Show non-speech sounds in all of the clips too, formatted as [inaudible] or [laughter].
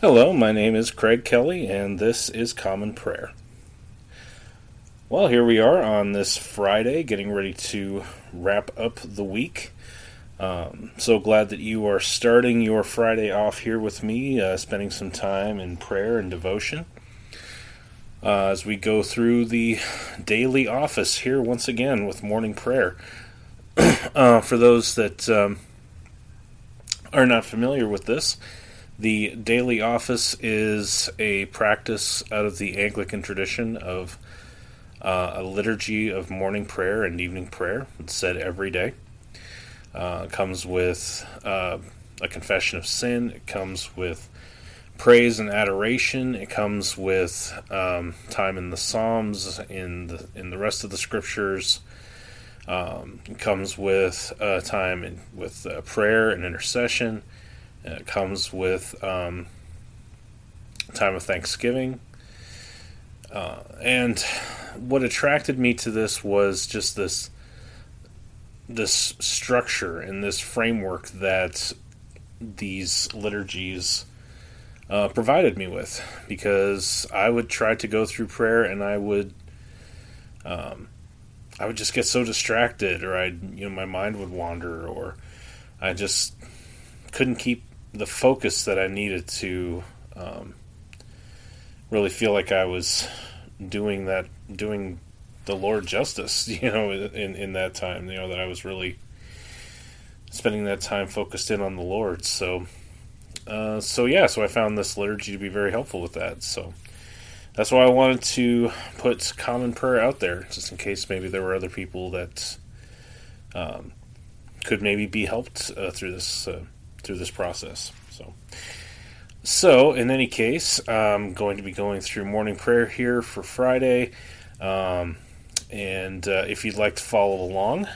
Hello, my name is Craig Kelly, and this is Common Prayer. Well, here we are on this Friday, getting ready to wrap up the week. Um, so glad that you are starting your Friday off here with me, uh, spending some time in prayer and devotion. Uh, as we go through the daily office here once again with morning prayer. [clears throat] uh, for those that um, are not familiar with this, the daily office is a practice out of the Anglican tradition of uh, a liturgy of morning prayer and evening prayer. It's said every day. Uh, it comes with uh, a confession of sin. It comes with praise and adoration. It comes with um, time in the Psalms, in the in the rest of the scriptures. Um, it comes with uh, time in, with uh, prayer and intercession. It comes with um, time of Thanksgiving. Uh, and what attracted me to this was just this this structure and this framework that these liturgies uh, provided me with because I would try to go through prayer and I would um, I would just get so distracted or I you know my mind would wander or I just couldn't keep the focus that I needed to um, really feel like I was doing that, doing the Lord justice, [laughs] you know, in in that time, you know, that I was really spending that time focused in on the Lord. So, uh, so yeah, so I found this liturgy to be very helpful with that. So that's why I wanted to put common prayer out there, just in case maybe there were other people that um, could maybe be helped uh, through this. Uh, through this process. So, so in any case, I'm going to be going through morning prayer here for Friday. Um, and uh, if you'd like to follow along,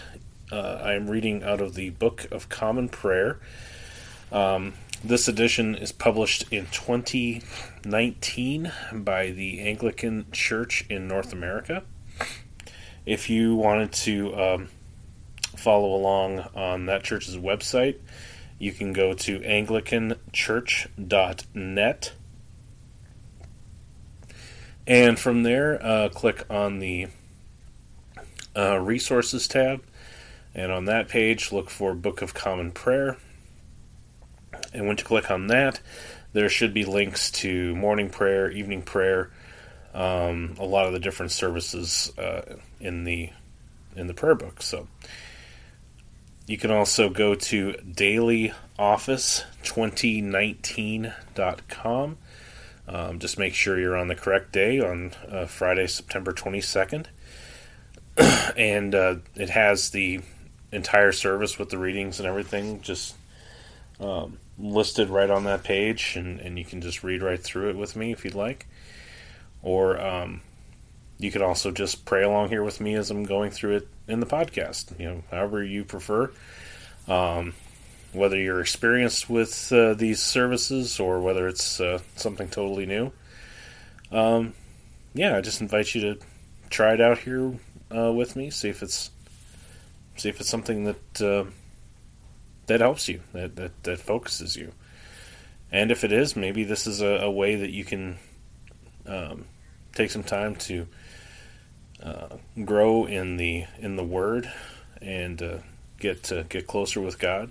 uh, I'm reading out of the Book of Common Prayer. Um, this edition is published in 2019 by the Anglican Church in North America. If you wanted to um, follow along on that church's website, you can go to anglicanchurch.net. And from there, uh, click on the uh, Resources tab. And on that page, look for Book of Common Prayer. And when you click on that, there should be links to morning prayer, evening prayer, um, a lot of the different services uh, in the in the prayer book. So you can also go to dailyoffice2019.com. Um, just make sure you're on the correct day on uh, Friday, September 22nd. [clears throat] and uh, it has the entire service with the readings and everything just um, listed right on that page, and, and you can just read right through it with me if you'd like. Or um, you can also just pray along here with me as I'm going through it in the podcast. You know, however you prefer. Um, whether you're experienced with uh, these services or whether it's uh, something totally new. Um, yeah, I just invite you to try it out here uh, with me. See if it's see if it's something that uh, that helps you, that, that that focuses you. And if it is, maybe this is a, a way that you can um, take some time to uh, grow in the in the Word and uh, get to get closer with God.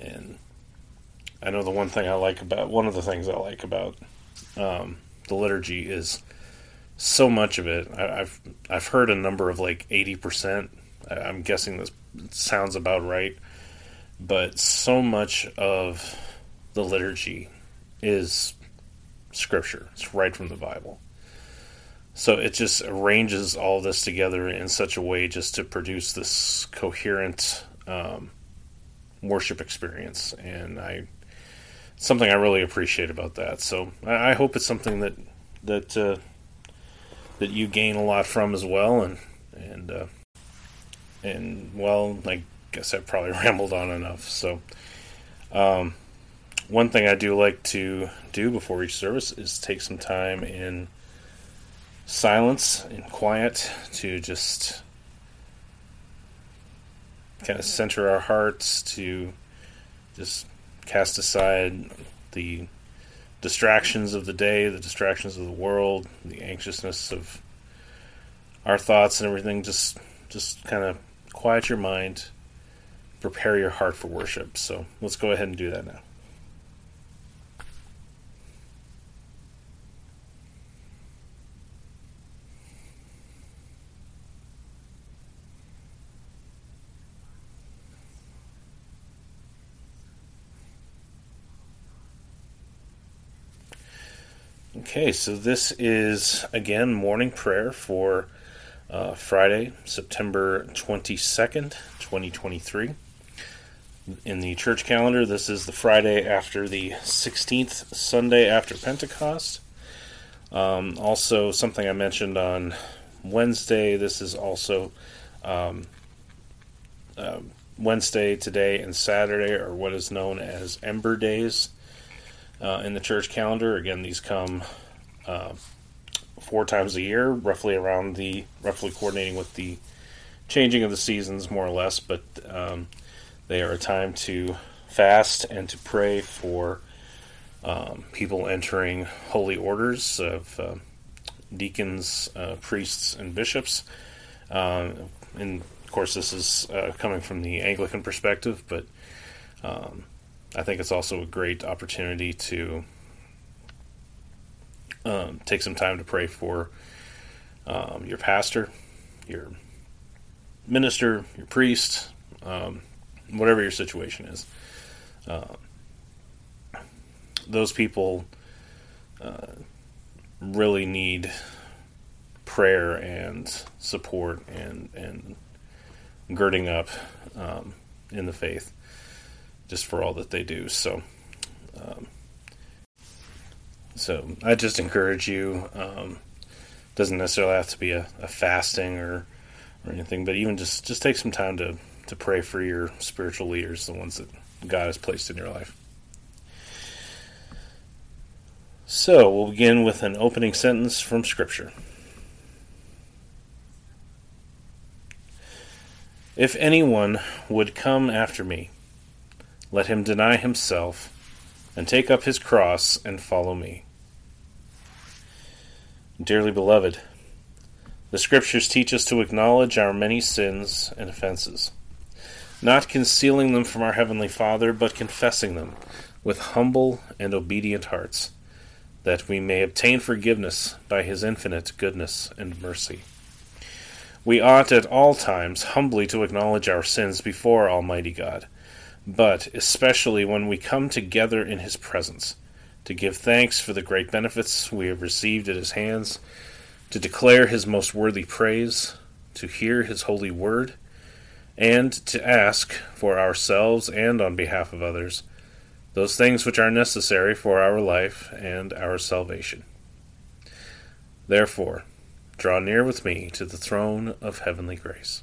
And I know the one thing I like about one of the things I like about um, the liturgy is so much of it. I, have I've heard a number of like eighty percent. I'm guessing this sounds about right, but so much of the liturgy is scripture. It's right from the Bible. So it just arranges all this together in such a way just to produce this coherent um, worship experience, and I something I really appreciate about that. So I, I hope it's something that that uh, that you gain a lot from as well, and and uh, and well, I guess I've probably [laughs] rambled on enough. So. Um, one thing I do like to do before each service is take some time in silence and quiet to just kind of center our hearts to just cast aside the distractions of the day, the distractions of the world, the anxiousness of our thoughts and everything. Just just kind of quiet your mind, prepare your heart for worship. So let's go ahead and do that now. Okay, so this is again morning prayer for uh, Friday, September 22nd, 2023. In the church calendar, this is the Friday after the 16th Sunday after Pentecost. Um, also, something I mentioned on Wednesday, this is also um, uh, Wednesday, today, and Saturday are what is known as Ember Days uh, in the church calendar. Again, these come uh, four times a year, roughly around the roughly coordinating with the changing of the seasons, more or less. But um, they are a time to fast and to pray for um, people entering holy orders of uh, deacons, uh, priests, and bishops. Um, and of course, this is uh, coming from the Anglican perspective, but um, I think it's also a great opportunity to um, take some time to pray for um, your pastor, your minister, your priest, um, whatever your situation is. Uh, those people uh, really need prayer and support and and girding up um, in the faith just for all that they do. So, um, so I just encourage you. Um, doesn't necessarily have to be a, a, fasting or or anything, but even just just take some time to to pray for your spiritual leaders, the ones that God has placed in your life. So we'll begin with an opening sentence from Scripture. If anyone would come after me, let him deny himself and take up his cross and follow me. Dearly beloved, the Scriptures teach us to acknowledge our many sins and offenses, not concealing them from our Heavenly Father, but confessing them with humble and obedient hearts, that we may obtain forgiveness by His infinite goodness and mercy. We ought at all times humbly to acknowledge our sins before Almighty God but especially when we come together in His presence to give thanks for the great benefits we have received at His hands, to declare His most worthy praise, to hear His holy word, and to ask for ourselves and on behalf of others those things which are necessary for our life and our salvation. Therefore, draw near with me to the throne of heavenly grace.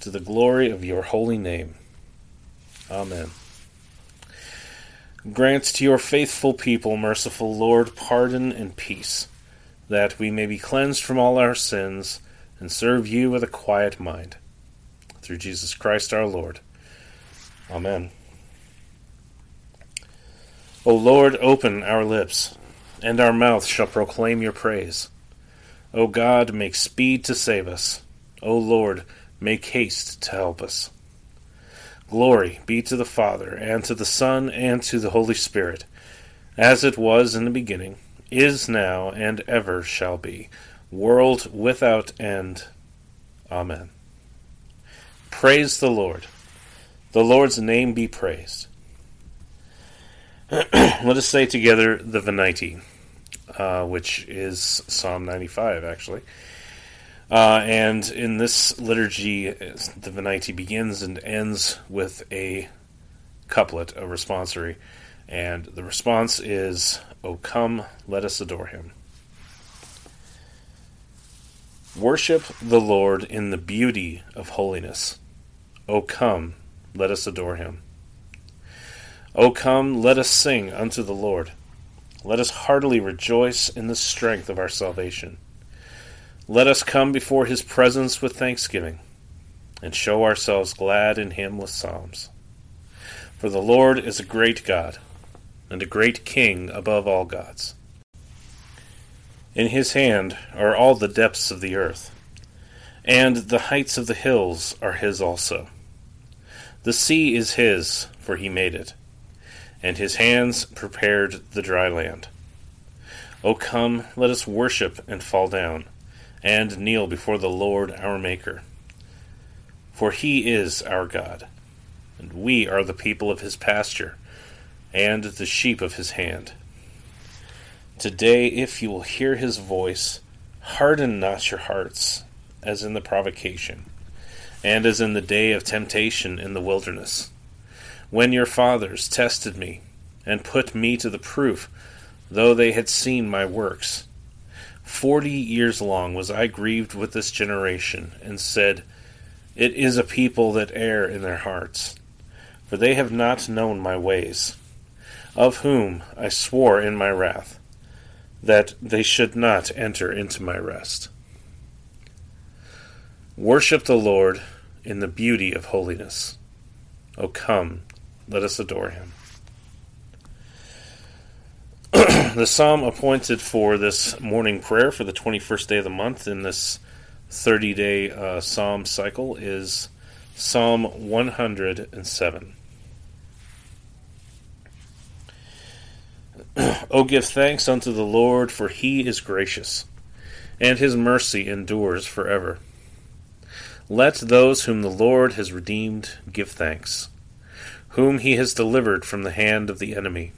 to the glory of your holy name. Amen. Grant to your faithful people, merciful Lord, pardon and peace, that we may be cleansed from all our sins and serve you with a quiet mind. Through Jesus Christ our Lord. Amen. O Lord, open our lips, and our mouth shall proclaim your praise. O God, make speed to save us. O Lord, make haste to help us. Glory be to the Father, and to the Son, and to the Holy Spirit, as it was in the beginning, is now, and ever shall be, world without end. Amen. Praise the Lord. The Lord's name be praised. [clears throat] Let us say together the Venite, uh, which is Psalm 95, actually. Uh, and in this liturgy, the Venite begins and ends with a couplet, a responsory. And the response is, O come, let us adore him. Worship the Lord in the beauty of holiness. O come, let us adore him. O come, let us sing unto the Lord. Let us heartily rejoice in the strength of our salvation. Let us come before his presence with thanksgiving, and show ourselves glad in him with psalms. For the Lord is a great God, and a great King above all gods. In his hand are all the depths of the earth, and the heights of the hills are his also. The sea is his, for he made it, and his hands prepared the dry land. O come, let us worship and fall down and kneel before the Lord our Maker. For he is our God, and we are the people of his pasture, and the sheep of his hand. Today, if you will hear his voice, harden not your hearts, as in the provocation, and as in the day of temptation in the wilderness, when your fathers tested me, and put me to the proof, though they had seen my works. Forty years long was I grieved with this generation, and said, It is a people that err in their hearts, for they have not known my ways, of whom I swore in my wrath, that they should not enter into my rest. Worship the Lord in the beauty of holiness. O come, let us adore him. [clears throat] the psalm appointed for this morning prayer for the 21st day of the month in this 30 day uh, psalm cycle is Psalm 107. [clears throat] o give thanks unto the Lord, for he is gracious, and his mercy endures forever. Let those whom the Lord has redeemed give thanks, whom he has delivered from the hand of the enemy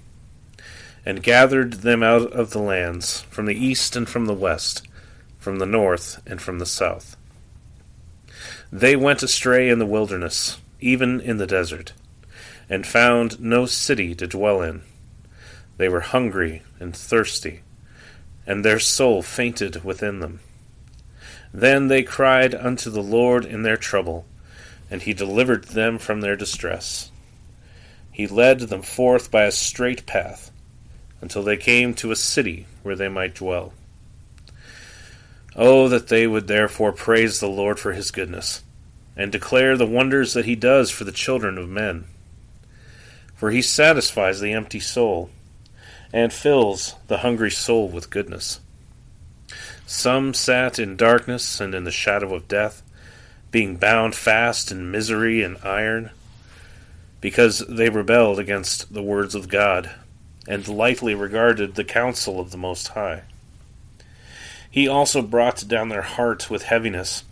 and gathered them out of the lands, from the east and from the west, from the north and from the south. They went astray in the wilderness, even in the desert, and found no city to dwell in. They were hungry and thirsty, and their soul fainted within them. Then they cried unto the Lord in their trouble, and he delivered them from their distress. He led them forth by a straight path until they came to a city where they might dwell. Oh, that they would therefore praise the Lord for his goodness, and declare the wonders that he does for the children of men. For he satisfies the empty soul, and fills the hungry soul with goodness. Some sat in darkness and in the shadow of death, being bound fast in misery and iron, because they rebelled against the words of God and lightly regarded the counsel of the Most High. He also brought down their hearts with heaviness.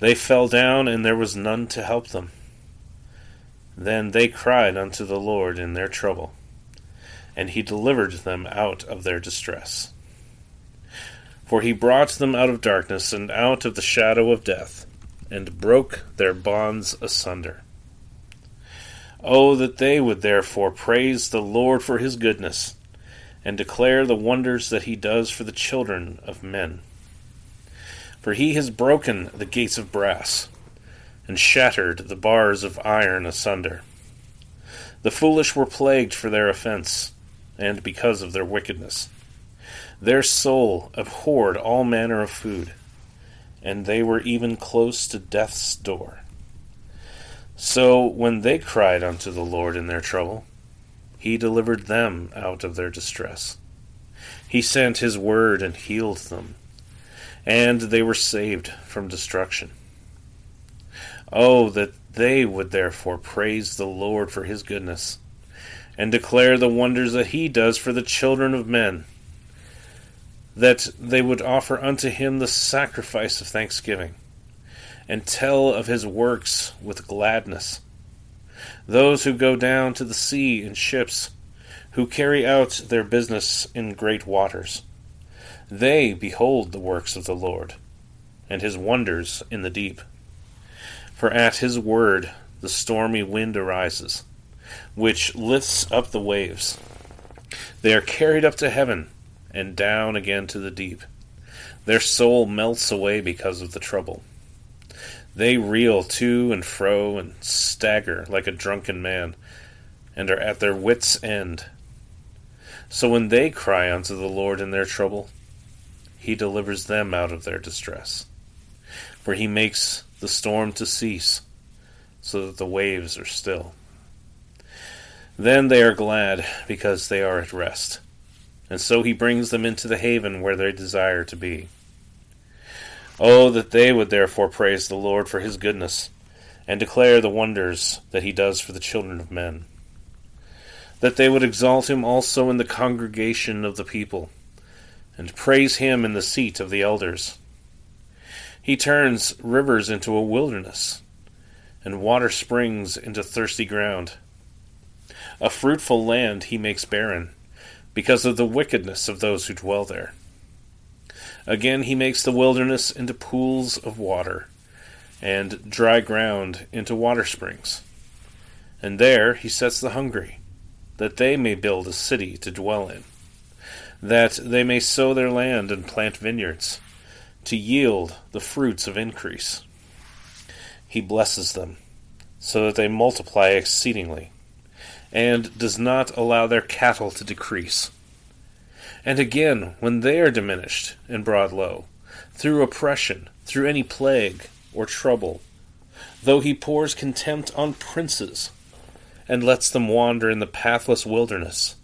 They fell down, and there was none to help them. Then they cried unto the Lord in their trouble, and he delivered them out of their distress. For he brought them out of darkness and out of the shadow of death, and broke their bonds asunder. Oh, that they would therefore praise the Lord for his goodness, and declare the wonders that he does for the children of men. For he has broken the gates of brass, and shattered the bars of iron asunder. The foolish were plagued for their offense, and because of their wickedness. Their soul abhorred all manner of food, and they were even close to death's door. So when they cried unto the Lord in their trouble, he delivered them out of their distress. He sent his word and healed them, and they were saved from destruction. Oh, that they would therefore praise the Lord for his goodness, and declare the wonders that he does for the children of men, that they would offer unto him the sacrifice of thanksgiving, and tell of his works with gladness. Those who go down to the sea in ships, who carry out their business in great waters, they behold the works of the Lord, and his wonders in the deep. For at his word the stormy wind arises, which lifts up the waves. They are carried up to heaven, and down again to the deep. Their soul melts away because of the trouble. They reel to and fro and stagger like a drunken man, and are at their wits' end. So when they cry unto the Lord in their trouble, he delivers them out of their distress. For he makes the storm to cease, so that the waves are still. Then they are glad, because they are at rest, and so he brings them into the haven where they desire to be. Oh, that they would therefore praise the Lord for his goodness, and declare the wonders that he does for the children of men. That they would exalt him also in the congregation of the people, and praise him in the seat of the elders. He turns rivers into a wilderness, and water springs into thirsty ground. A fruitful land he makes barren, because of the wickedness of those who dwell there. Again he makes the wilderness into pools of water, and dry ground into water springs. And there he sets the hungry, that they may build a city to dwell in, that they may sow their land and plant vineyards to yield the fruits of increase. He blesses them, so that they multiply exceedingly, and does not allow their cattle to decrease. And again, when they are diminished and brought low, through oppression, through any plague or trouble, though he pours contempt on princes, and lets them wander in the pathless wilderness,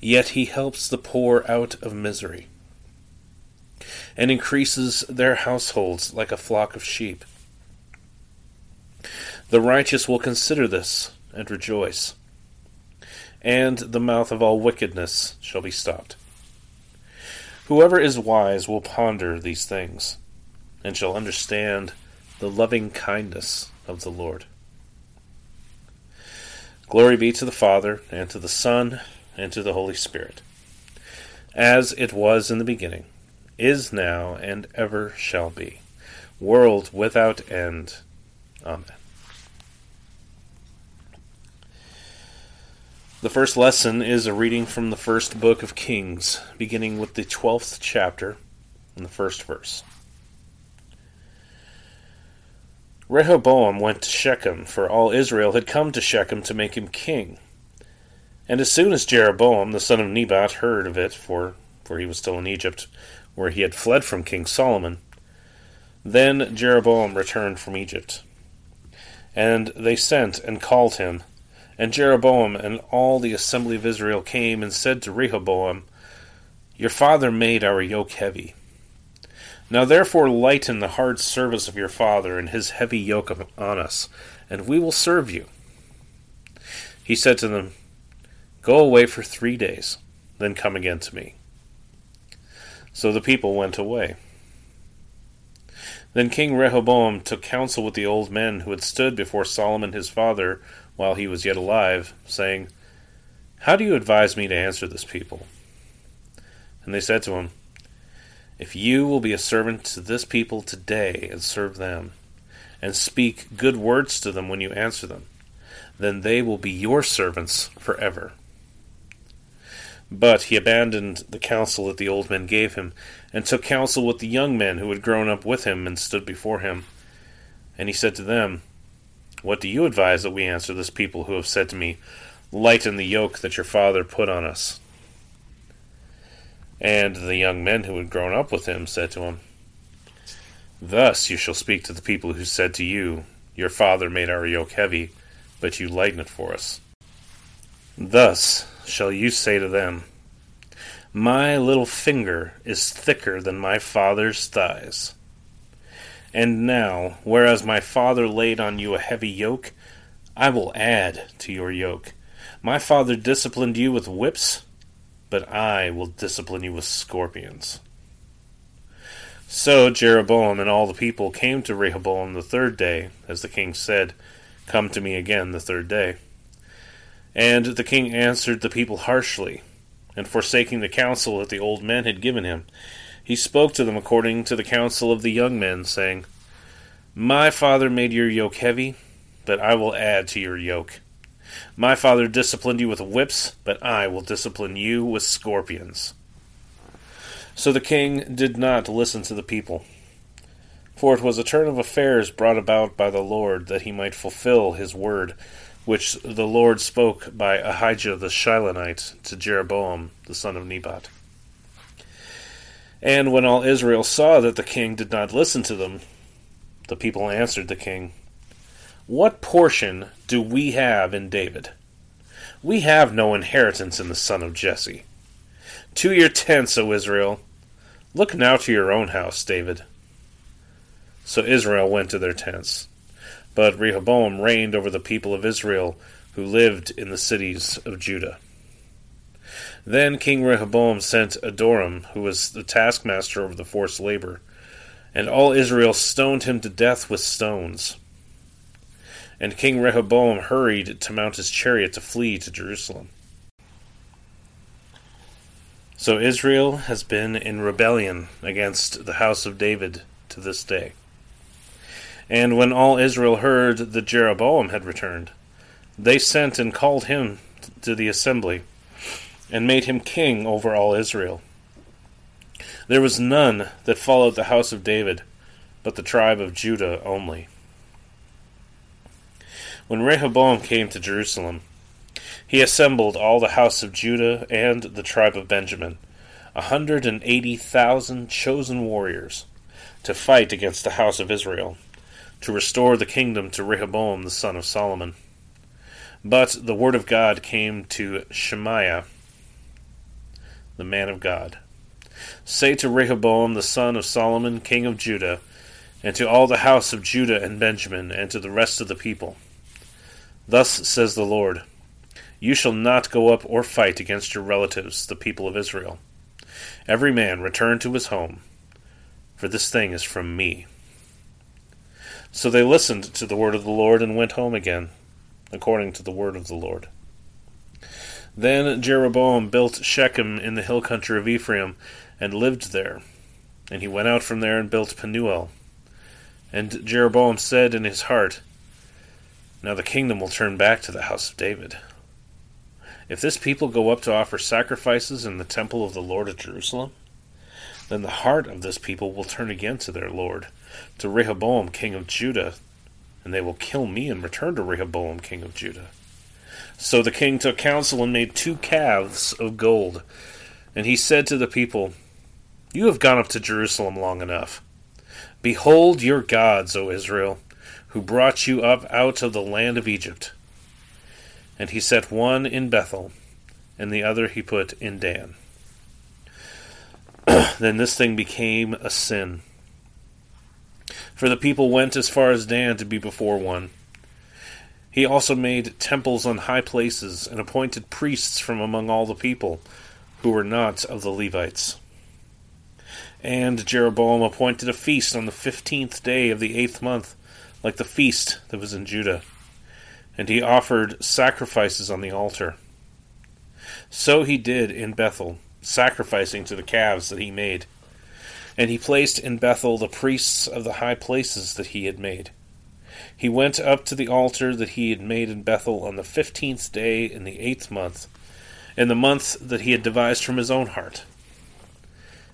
yet he helps the poor out of misery and increases their households like a flock of sheep. The righteous will consider this and rejoice, and the mouth of all wickedness shall be stopped. Whoever is wise will ponder these things, and shall understand the loving kindness of the Lord. Glory be to the Father, and to the Son, and to the Holy Spirit, as it was in the beginning is now, and ever shall be, world without end. Amen. The first lesson is a reading from the first book of Kings, beginning with the 12th chapter and the first verse. Rehoboam went to Shechem, for all Israel had come to Shechem to make him king. And as soon as Jeroboam the son of Nebat heard of it, for, for he was still in Egypt, where he had fled from King Solomon. Then Jeroboam returned from Egypt. And they sent and called him. And Jeroboam and all the assembly of Israel came and said to Rehoboam, Your father made our yoke heavy. Now therefore lighten the hard service of your father and his heavy yoke on us, and we will serve you. He said to them, Go away for three days, then come again to me. So the people went away. Then King Rehoboam took counsel with the old men who had stood before Solomon his father while he was yet alive, saying, How do you advise me to answer this people? And they said to him, If you will be a servant to this people today and serve them, and speak good words to them when you answer them, then they will be your servants forever. But he abandoned the counsel that the old men gave him, and took counsel with the young men who had grown up with him and stood before him. And he said to them, What do you advise that we answer this people who have said to me, Lighten the yoke that your father put on us? And the young men who had grown up with him said to him, Thus you shall speak to the people who said to you, Your father made our yoke heavy, but you lighten it for us. Thus shall you say to them, My little finger is thicker than my father's thighs. And now, whereas my father laid on you a heavy yoke, I will add to your yoke. My father disciplined you with whips, but I will discipline you with scorpions. So Jeroboam and all the people came to Rehoboam the third day, as the king said, Come to me again the third day. And the king answered the people harshly, and forsaking the counsel that the old men had given him, he spoke to them according to the counsel of the young men, saying, My father made your yoke heavy, but I will add to your yoke. My father disciplined you with whips, but I will discipline you with scorpions. So the king did not listen to the people. For it was a turn of affairs brought about by the Lord that he might fulfill his word, which the Lord spoke by Ahijah the Shilonite to Jeroboam the son of Nebat. And when all Israel saw that the king did not listen to them, the people answered the king, What portion do we have in David? We have no inheritance in the son of Jesse. To your tents, O Israel, Look now to your own house, David. So Israel went to their tents. But Rehoboam reigned over the people of Israel who lived in the cities of Judah. Then King Rehoboam sent Adoram, who was the taskmaster over the forced labor, and all Israel stoned him to death with stones. And King Rehoboam hurried to mount his chariot to flee to Jerusalem. So Israel has been in rebellion against the house of David to this day. And when all Israel heard that Jeroboam had returned, they sent and called him to the assembly, and made him king over all Israel. There was none that followed the house of David, but the tribe of Judah only. When Rehoboam came to Jerusalem, he assembled all the house of Judah and the tribe of Benjamin, a hundred and eighty thousand chosen warriors, to fight against the house of Israel, to restore the kingdom to Rehoboam the son of Solomon. But the word of God came to Shemaiah, the man of God. Say to Rehoboam the son of Solomon, king of Judah, and to all the house of Judah and Benjamin, and to the rest of the people Thus says the Lord you shall not go up or fight against your relatives, the people of Israel. Every man return to his home, for this thing is from me. So they listened to the word of the Lord and went home again, according to the word of the Lord. Then Jeroboam built Shechem in the hill country of Ephraim, and lived there. And he went out from there and built Penuel. And Jeroboam said in his heart, Now the kingdom will turn back to the house of David. If this people go up to offer sacrifices in the temple of the Lord at Jerusalem, then the heart of this people will turn again to their Lord, to Rehoboam king of Judah, and they will kill me and return to Rehoboam king of Judah. So the king took counsel and made two calves of gold. And he said to the people, You have gone up to Jerusalem long enough. Behold your gods, O Israel, who brought you up out of the land of Egypt. And he set one in Bethel, and the other he put in Dan. [clears throat] then this thing became a sin. For the people went as far as Dan to be before one. He also made temples on high places, and appointed priests from among all the people, who were not of the Levites. And Jeroboam appointed a feast on the fifteenth day of the eighth month, like the feast that was in Judah and he offered sacrifices on the altar. So he did in Bethel, sacrificing to the calves that he made. And he placed in Bethel the priests of the high places that he had made. He went up to the altar that he had made in Bethel on the fifteenth day in the eighth month, in the month that he had devised from his own heart.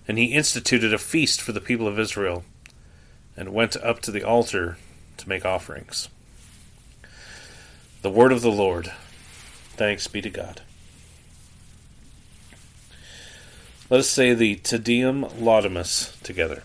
And he instituted a feast for the people of Israel, and went up to the altar to make offerings. The word of the Lord. Thanks be to God. Let us say the Te Deum Laudamus together.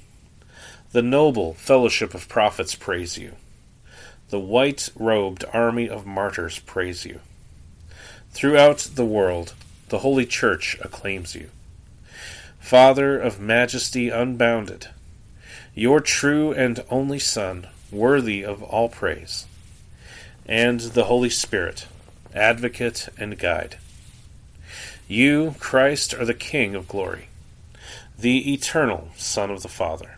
The noble fellowship of prophets praise you. The white robed army of martyrs praise you. Throughout the world, the Holy Church acclaims you. Father of majesty unbounded, your true and only Son, worthy of all praise, and the Holy Spirit, advocate and guide. You, Christ, are the King of glory, the eternal Son of the Father.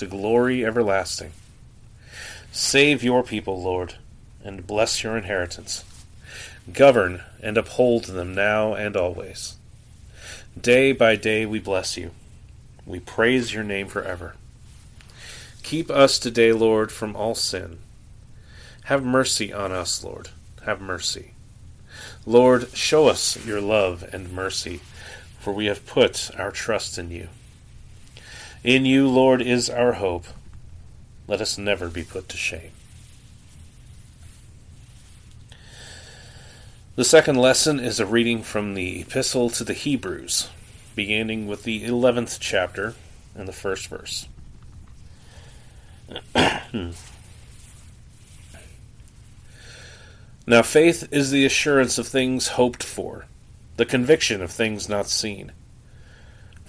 to glory everlasting. Save your people, Lord, and bless your inheritance. Govern and uphold them now and always. Day by day we bless you. We praise your name forever. Keep us today, Lord, from all sin. Have mercy on us, Lord. Have mercy. Lord, show us your love and mercy, for we have put our trust in you. In you, Lord, is our hope. Let us never be put to shame. The second lesson is a reading from the Epistle to the Hebrews, beginning with the 11th chapter and the first verse. [clears throat] now, faith is the assurance of things hoped for, the conviction of things not seen.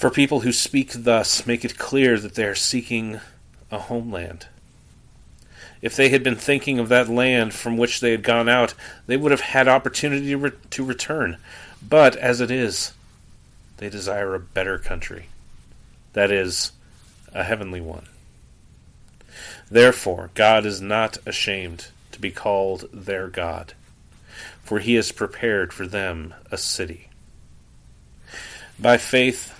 For people who speak thus make it clear that they are seeking a homeland. If they had been thinking of that land from which they had gone out, they would have had opportunity to, to return. But as it is, they desire a better country, that is, a heavenly one. Therefore, God is not ashamed to be called their God, for he has prepared for them a city. By faith,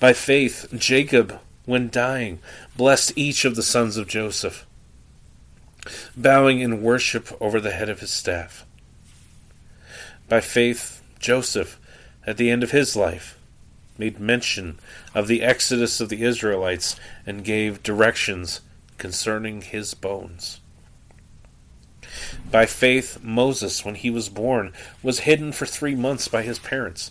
By faith, Jacob, when dying, blessed each of the sons of Joseph, bowing in worship over the head of his staff. By faith, Joseph, at the end of his life, made mention of the exodus of the Israelites and gave directions concerning his bones. By faith, Moses, when he was born, was hidden for three months by his parents,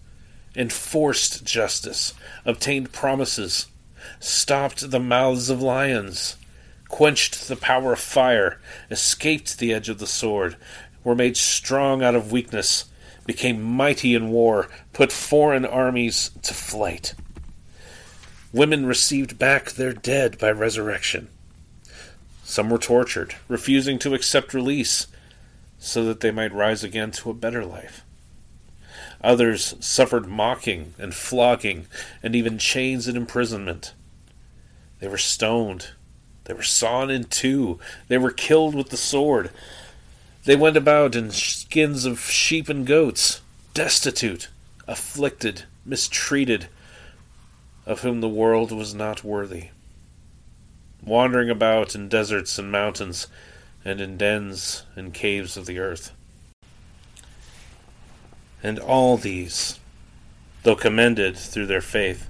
enforced justice, obtained promises, stopped the mouths of lions, quenched the power of fire, escaped the edge of the sword, were made strong out of weakness, became mighty in war, put foreign armies to flight. Women received back their dead by resurrection some were tortured, refusing to accept release so that they might rise again to a better life. Others suffered mocking and flogging and even chains and imprisonment. They were stoned. They were sawn in two. They were killed with the sword. They went about in skins of sheep and goats, destitute, afflicted, mistreated, of whom the world was not worthy wandering about in deserts and mountains, and in dens and caves of the earth. And all these, though commended through their faith,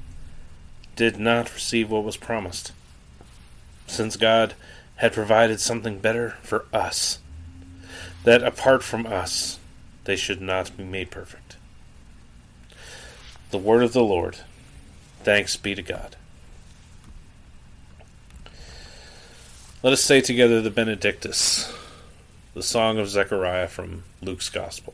did not receive what was promised, since God had provided something better for us, that apart from us they should not be made perfect. The word of the Lord. Thanks be to God. Let us say together the Benedictus, the song of Zechariah from Luke's Gospel.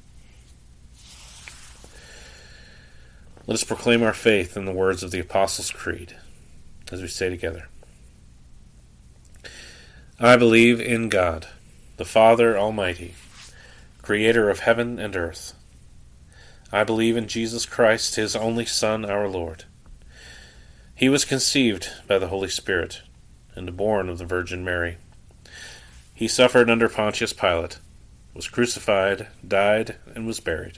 Let us proclaim our faith in the words of the Apostles' Creed as we say together I believe in God, the Father Almighty, creator of heaven and earth. I believe in Jesus Christ, his only Son, our Lord. He was conceived by the Holy Spirit and born of the Virgin Mary. He suffered under Pontius Pilate, was crucified, died, and was buried.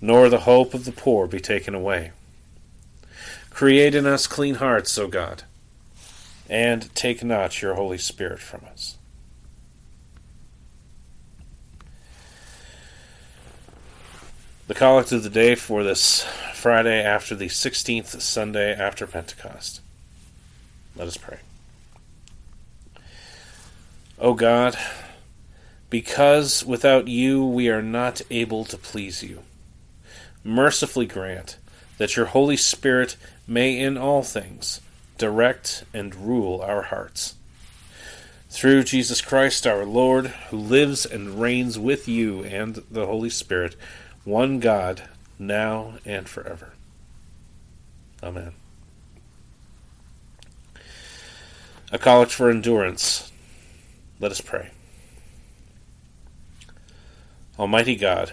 nor the hope of the poor be taken away. Create in us clean hearts, O God and take not your Holy Spirit from us. The collect of the day for this Friday after the 16th Sunday after Pentecost. Let us pray. O God, because without you we are not able to please you, mercifully grant that your Holy Spirit may in all things direct, and rule our hearts. Through Jesus Christ our Lord, who lives and reigns with you and the Holy Spirit, one God, now and forever. Amen. A collect for endurance. Let us pray. Almighty God,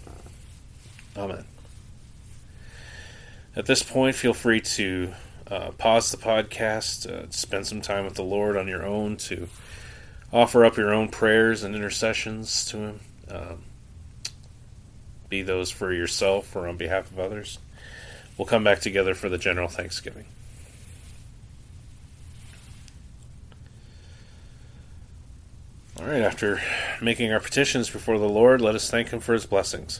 Amen. At this point, feel free to uh, pause the podcast, uh, spend some time with the Lord on your own, to offer up your own prayers and intercessions to Him. Um, be those for yourself or on behalf of others. We'll come back together for the general Thanksgiving. All right, after making our petitions before the Lord, let us thank Him for His blessings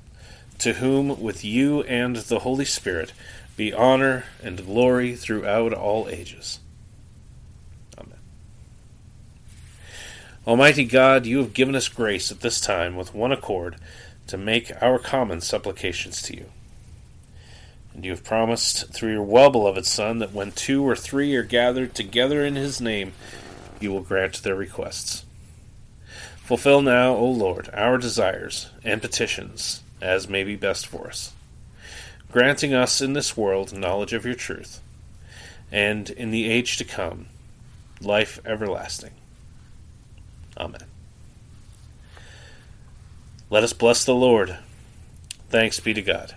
to whom, with you and the Holy Spirit, be honor and glory throughout all ages. Amen. Almighty God, you have given us grace at this time with one accord to make our common supplications to you. And you have promised through your well beloved Son that when two or three are gathered together in his name, you will grant their requests. Fulfill now, O Lord, our desires and petitions as may be best for us granting us in this world knowledge of your truth, and in the age to come, life everlasting. Amen. Let us bless the Lord. Thanks be to God.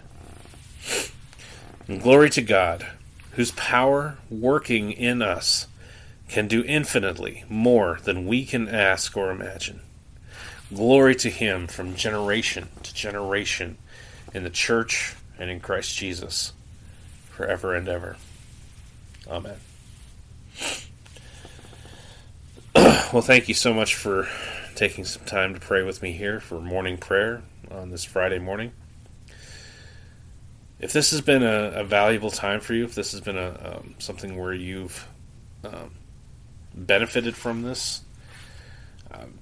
And glory to God, whose power working in us can do infinitely more than we can ask or imagine. Glory to Him from generation to generation in the church and in Christ Jesus forever and ever. Amen. [clears throat] well, thank you so much for taking some time to pray with me here for morning prayer on this Friday morning. If this has been a, a valuable time for you, if this has been a um, something where you've um, benefited from this, um,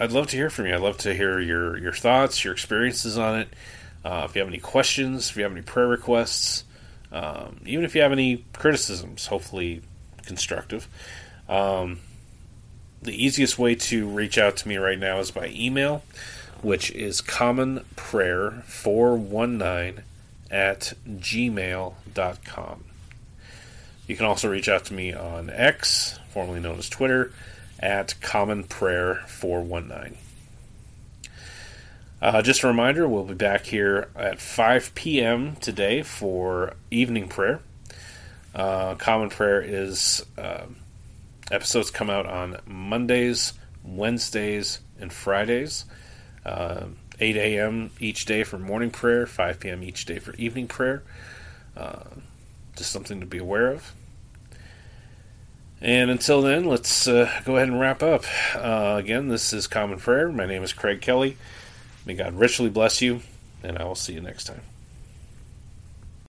I'd love to hear from you. I'd love to hear your your thoughts, your experiences on it. Uh, if you have any questions, if you have any prayer requests, um, even if you have any criticisms, hopefully constructive, um, the easiest way to reach out to me right now is by email, which is commonprayer419 at gmail.com. You can also reach out to me on X, formerly known as Twitter, at Common Prayer 419. Uh, just a reminder, we'll be back here at 5 p.m. today for evening prayer. Uh, common prayer is uh, episodes come out on Mondays, Wednesdays, and Fridays. Uh, 8 a.m. each day for morning prayer, 5 p.m. each day for evening prayer. Uh, just something to be aware of. And until then, let's uh, go ahead and wrap up. again, this is Common Prayer. My name is Craig Kelly. May God richly bless you, and I will see you next time.